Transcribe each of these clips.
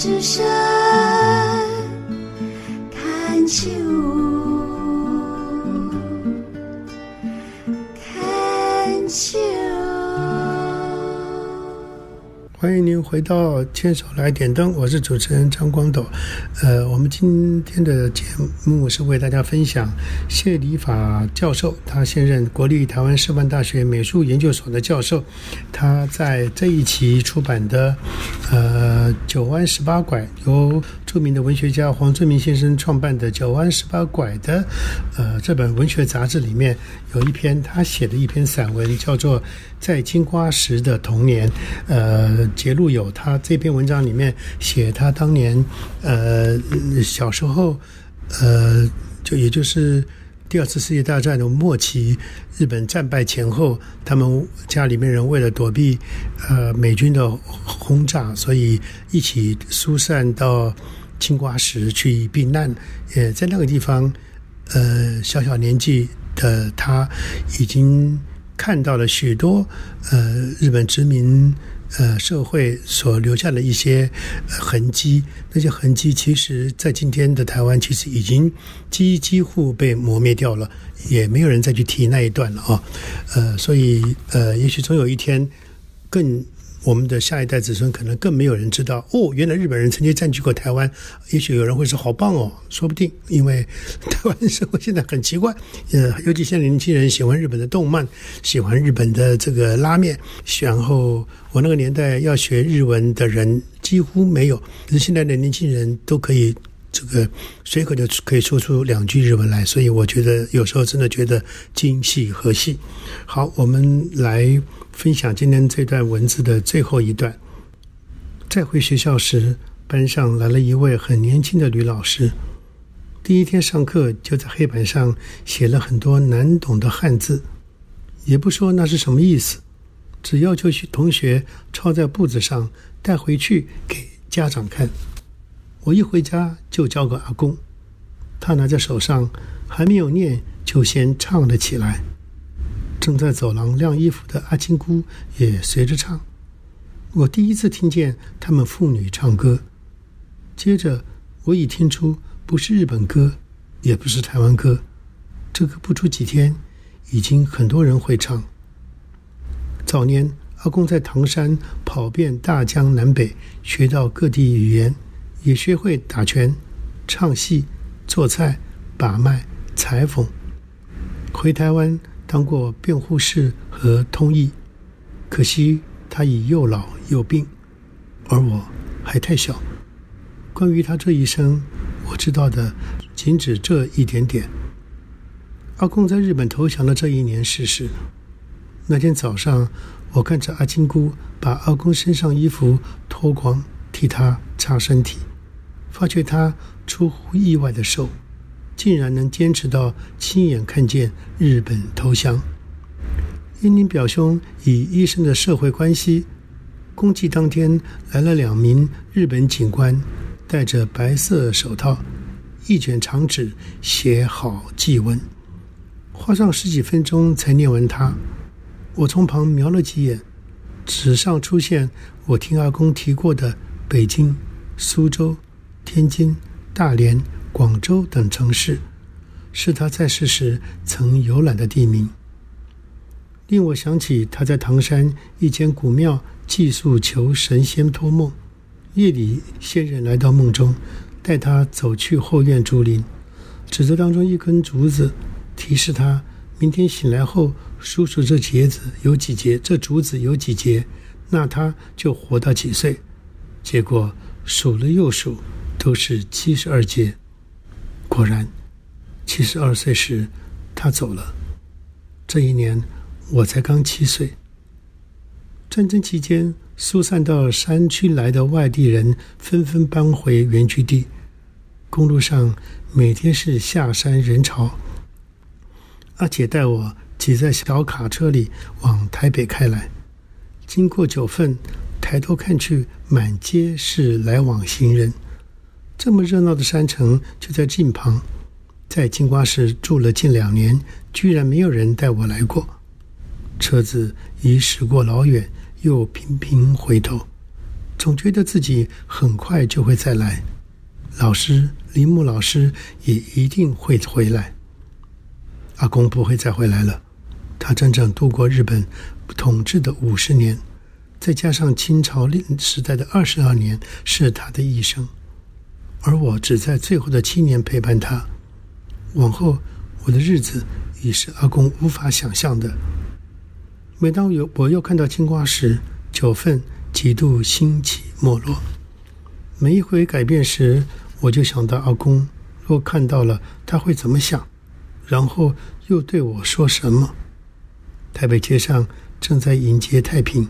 之声看秋，欢迎您回到《牵手来点灯》，我是主持人张光斗。呃，我们今天的节目是为大家分享谢礼法教授，他现任国立台湾师范大学美术研究所的教授。他在这一期出版的《呃九弯十八拐》，由著名的文学家黄春明先生创办的《九弯十八拐》的呃这本文学杂志里面，有一篇他写的一篇散文，叫做《在金瓜石的童年》。呃，节录有他这篇文章里面写他当年呃小时候，呃就也就是第二次世界大战的末期，日本战败前后，他们家里面人为了躲避呃美军的轰炸，所以一起疏散到青瓜石去避难。也在那个地方，呃，小小年纪的他已经看到了许多呃日本殖民呃社会所留下的一些痕迹。那些痕迹其实，在今天的台湾，其实已经几几乎被磨灭掉了，也没有人再去提那一段了啊。呃，所以呃，也许总有一天，更我们的下一代子孙可能更没有人知道哦，原来日本人曾经占据过台湾。也许有人会说好棒哦，说不定，因为 台湾社会现在很奇怪，呃，尤其现在年轻人喜欢日本的动漫，喜欢日本的这个拉面，然后我那个年代要学日文的人几乎没有，现在的年轻人都可以。这个随口就可以说出两句日文来，所以我觉得有时候真的觉得今夕何夕。好，我们来分享今天这段文字的最后一段。在回学校时，班上来了一位很年轻的女老师。第一天上课就在黑板上写了很多难懂的汉字，也不说那是什么意思，只要求同学抄在簿子上带回去给家长看。我一回家就交给阿公，他拿在手上，还没有念就先唱了起来。正在走廊晾衣服的阿金姑也随着唱。我第一次听见他们妇女唱歌，接着我已听出不是日本歌，也不是台湾歌，这个不出几天，已经很多人会唱。早年阿公在唐山跑遍大江南北，学到各地语言。也学会打拳、唱戏、做菜、把脉、裁缝。回台湾当过辩护士和通译，可惜他已又老又病，而我还太小。关于他这一生，我知道的仅止这一点点。阿公在日本投降的这一年逝世。那天早上，我看着阿金姑把阿公身上衣服脱光，替他擦身体。发觉他出乎意外的瘦，竟然能坚持到亲眼看见日本投降。因您表兄以医生的社会关系，公祭当天来了两名日本警官，戴着白色手套，一卷长纸写好祭文，花上十几分钟才念完。他，我从旁瞄了几眼，纸上出现我听阿公提过的北京、苏州。天津、大连、广州等城市，是他在世时曾游览的地名，令我想起他在唐山一间古庙寄宿求神仙托梦，夜里仙人来到梦中，带他走去后院竹林，指着当中一根竹子，提示他明天醒来后数数这节子有几节，这竹子有几节，那他就活到几岁。结果数了又数。都是七十二节。果然，七十二岁时，他走了。这一年，我才刚七岁。战争期间，疏散到山区来的外地人纷纷搬回原居地，公路上每天是下山人潮。阿姐带我挤在小卡车里往台北开来，经过九份，抬头看去，满街是来往行人。这么热闹的山城就在近旁，在金瓜石住了近两年，居然没有人带我来过。车子已驶过老远，又频频回头，总觉得自己很快就会再来。老师铃木老师也一定会回来。阿公不会再回来了，他整整度过日本统治的五十年，再加上清朝时代的二十二年，是他的一生。而我只在最后的七年陪伴他，往后我的日子已是阿公无法想象的。每当有我又看到青瓜时，九份几度兴起没落。每一回改变时，我就想到阿公，若看到了，他会怎么想？然后又对我说什么？台北街上正在迎接太平，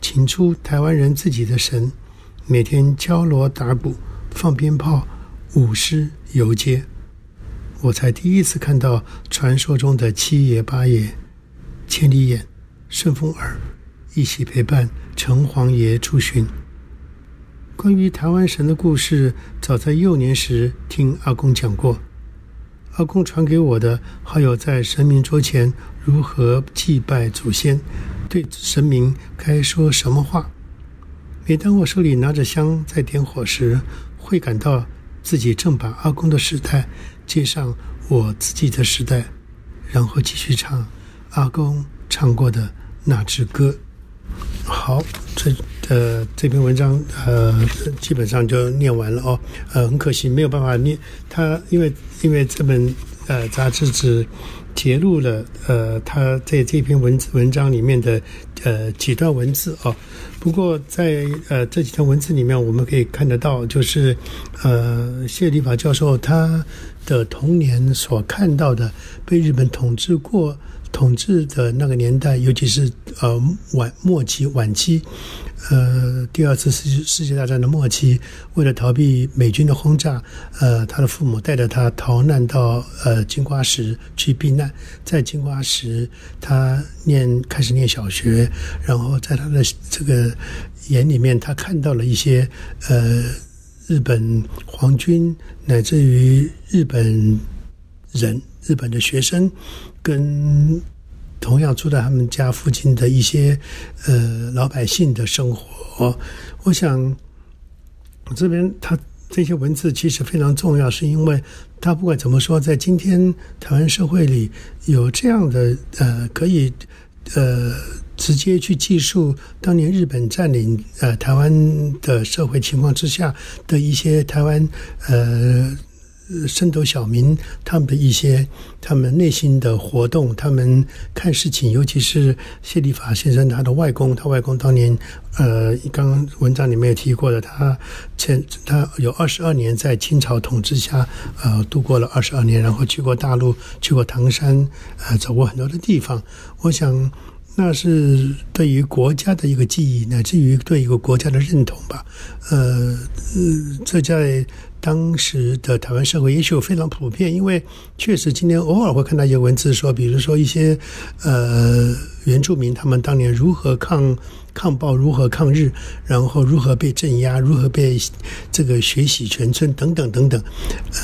请出台湾人自己的神，每天敲锣打鼓、放鞭炮、舞狮游街。我才第一次看到传说中的七爷八爷、千里眼、顺风耳一起陪伴城隍爷出巡。关于台湾神的故事，早在幼年时听阿公讲过。阿公传给我的，还有在神明桌前如何祭拜祖先，对神明该说什么话。每当我手里拿着香在点火时，会感到自己正把阿公的时代接上我自己的时代，然后继续唱阿公唱过的那支歌。好，这呃这篇文章呃基本上就念完了哦，呃很可惜没有办法念他，因为因为这本呃杂志只揭露了呃他在这篇文字文章里面的呃几段文字啊。不过在呃这几段文字里面，我们可以看得到，就是呃谢里法教授他的童年所看到的被日本统治过。统治的那个年代，尤其是呃晚末期、晚期，呃第二次世世界大战的末期，为了逃避美军的轰炸，呃他的父母带着他逃难到呃金瓜石去避难。在金瓜石，他念开始念小学，然后在他的这个眼里面，他看到了一些呃日本皇军，乃至于日本人、日本的学生。跟同样住在他们家附近的一些呃老百姓的生活，我想这边他这些文字其实非常重要，是因为他不管怎么说，在今天台湾社会里有这样的呃可以呃直接去记述当年日本占领呃台湾的社会情况之下的一些台湾呃。深斗小民他们的一些他们内心的活动，他们看事情，尤其是谢立法先生他的外公，他外公当年呃，刚刚文章里面有提过的，他前他有二十二年在清朝统治下呃度过了二十二年，然后去过大陆，去过唐山，呃，走过很多的地方。我想那是对于国家的一个记忆，乃至于对一个国家的认同吧。呃，这在。当时的台湾社会也许非常普遍，因为确实今天偶尔会看到一些文字说，比如说一些呃原住民他们当年如何抗抗暴，如何抗日，然后如何被镇压，如何被这个血洗全村等等等等。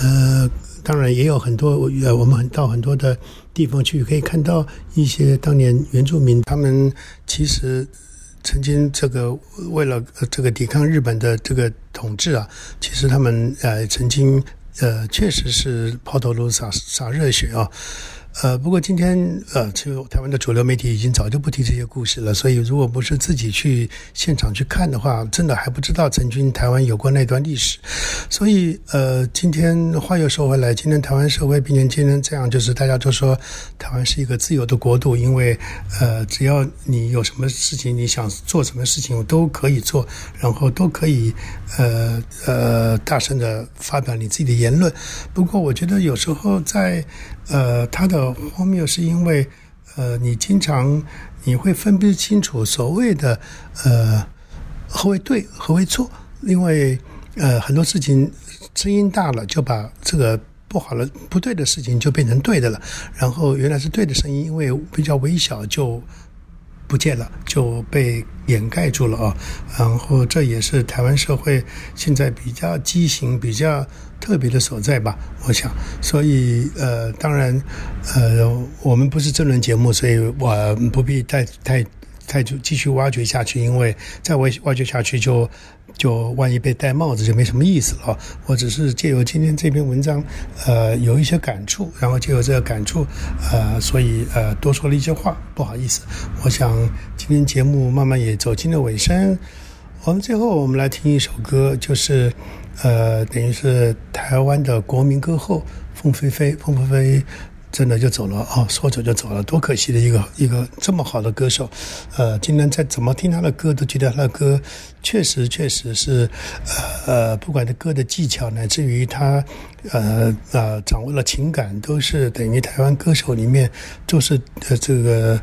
呃，当然也有很多呃，我们很到很多的地方去可以看到一些当年原住民他们其实。曾经这个为了这个抵抗日本的这个统治啊，其实他们呃曾经呃确实是抛头颅洒洒热血啊。呃，不过今天呃，其实台湾的主流媒体已经早就不提这些故事了。所以，如果不是自己去现场去看的话，真的还不知道曾经台湾有过那段历史。所以，呃，今天话又说回来，今天台湾社会变成今天这样，就是大家都说台湾是一个自由的国度，因为呃，只要你有什么事情，你想做什么事情都可以做，然后都可以呃呃大声的发表你自己的言论。不过，我觉得有时候在呃，它的荒谬是因为，呃，你经常你会分不清楚所谓的呃何为对何为错，因为呃很多事情声音大了，就把这个不好了不对的事情就变成对的了，然后原来是对的声音，因为比较微小就不见了，就被掩盖住了啊。然后这也是台湾社会现在比较畸形比较。特别的所在吧，我想，所以呃，当然，呃，我们不是争论节目，所以我不必太太再就继续挖掘下去，因为再挖挖掘下去就就万一被戴帽子就没什么意思了。我只是借由今天这篇文章，呃，有一些感触，然后借由这个感触，呃，所以呃多说了一些话，不好意思。我想今天节目慢慢也走进了尾声，我们最后我们来听一首歌，就是呃，等于是台湾的国民歌后凤飞飞，凤飞飞。真的就走了哦，说走就走了，多可惜的一个一个这么好的歌手，呃，今天再怎么听他的歌，都觉得他的歌确实确实是，呃呃，不管他歌的技巧，乃至于他，呃呃，掌握了情感，都是等于台湾歌手里面就是呃这个。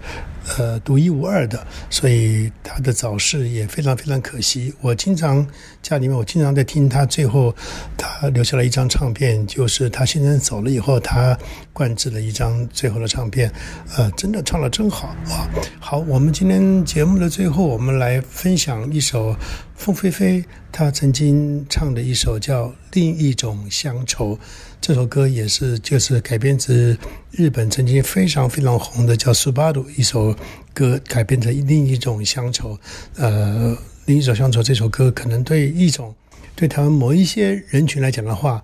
呃，独一无二的，所以他的早逝也非常非常可惜。我经常家里面，我经常在听他最后，他留下了一张唱片，就是他先生走了以后，他灌制了一张最后的唱片。呃，真的唱的真好啊！好，我们今天节目的最后，我们来分享一首凤飞飞他曾经唱的一首叫《另一种乡愁》。这首歌也是就是改编自日本曾经非常非常红的叫《苏巴鲁》一首歌，改编成另一种乡愁。呃，另一种乡愁这首歌可能对一种对台湾某一些人群来讲的话，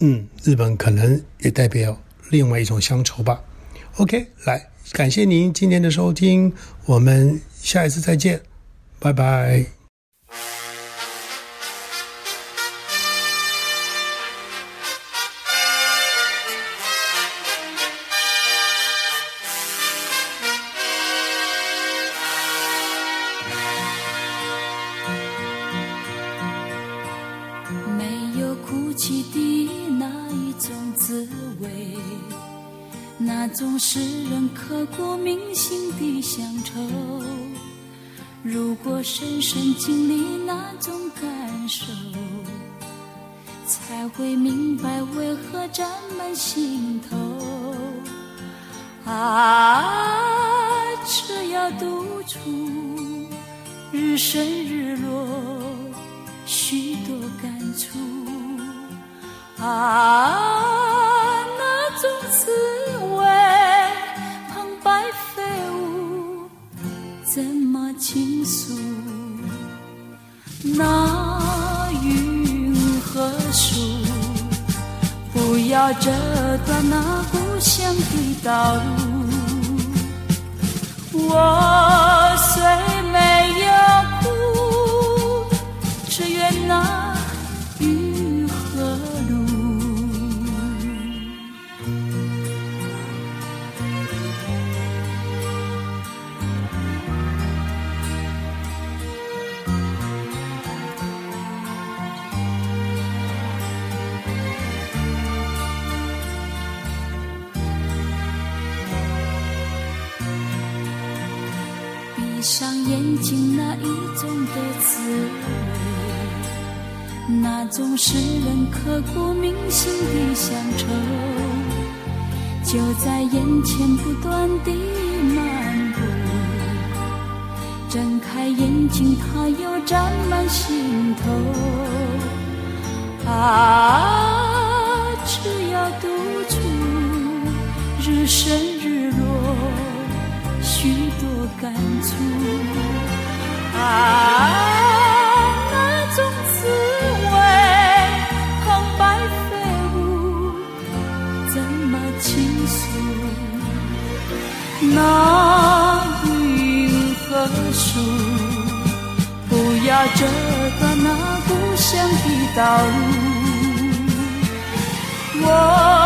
嗯，日本可能也代表另外一种乡愁吧。OK，来感谢您今天的收听，我们下一次再见，拜拜。没有哭泣的那一种滋味，那种使人刻骨铭心的乡愁，如果深深经历那种感受，才会明白为何沾满心头。啊，只要独处，日升日落，许多感啊，那种滋味。怎么倾诉？那云和树，不要折断那故乡的道路。我虽没有哭，只愿那。那那种使人刻骨铭心的乡愁，就在眼前不断地漫步。睁开眼睛，它又占满心头。啊，只要独处，日升日落，许多感触。啊，道路。我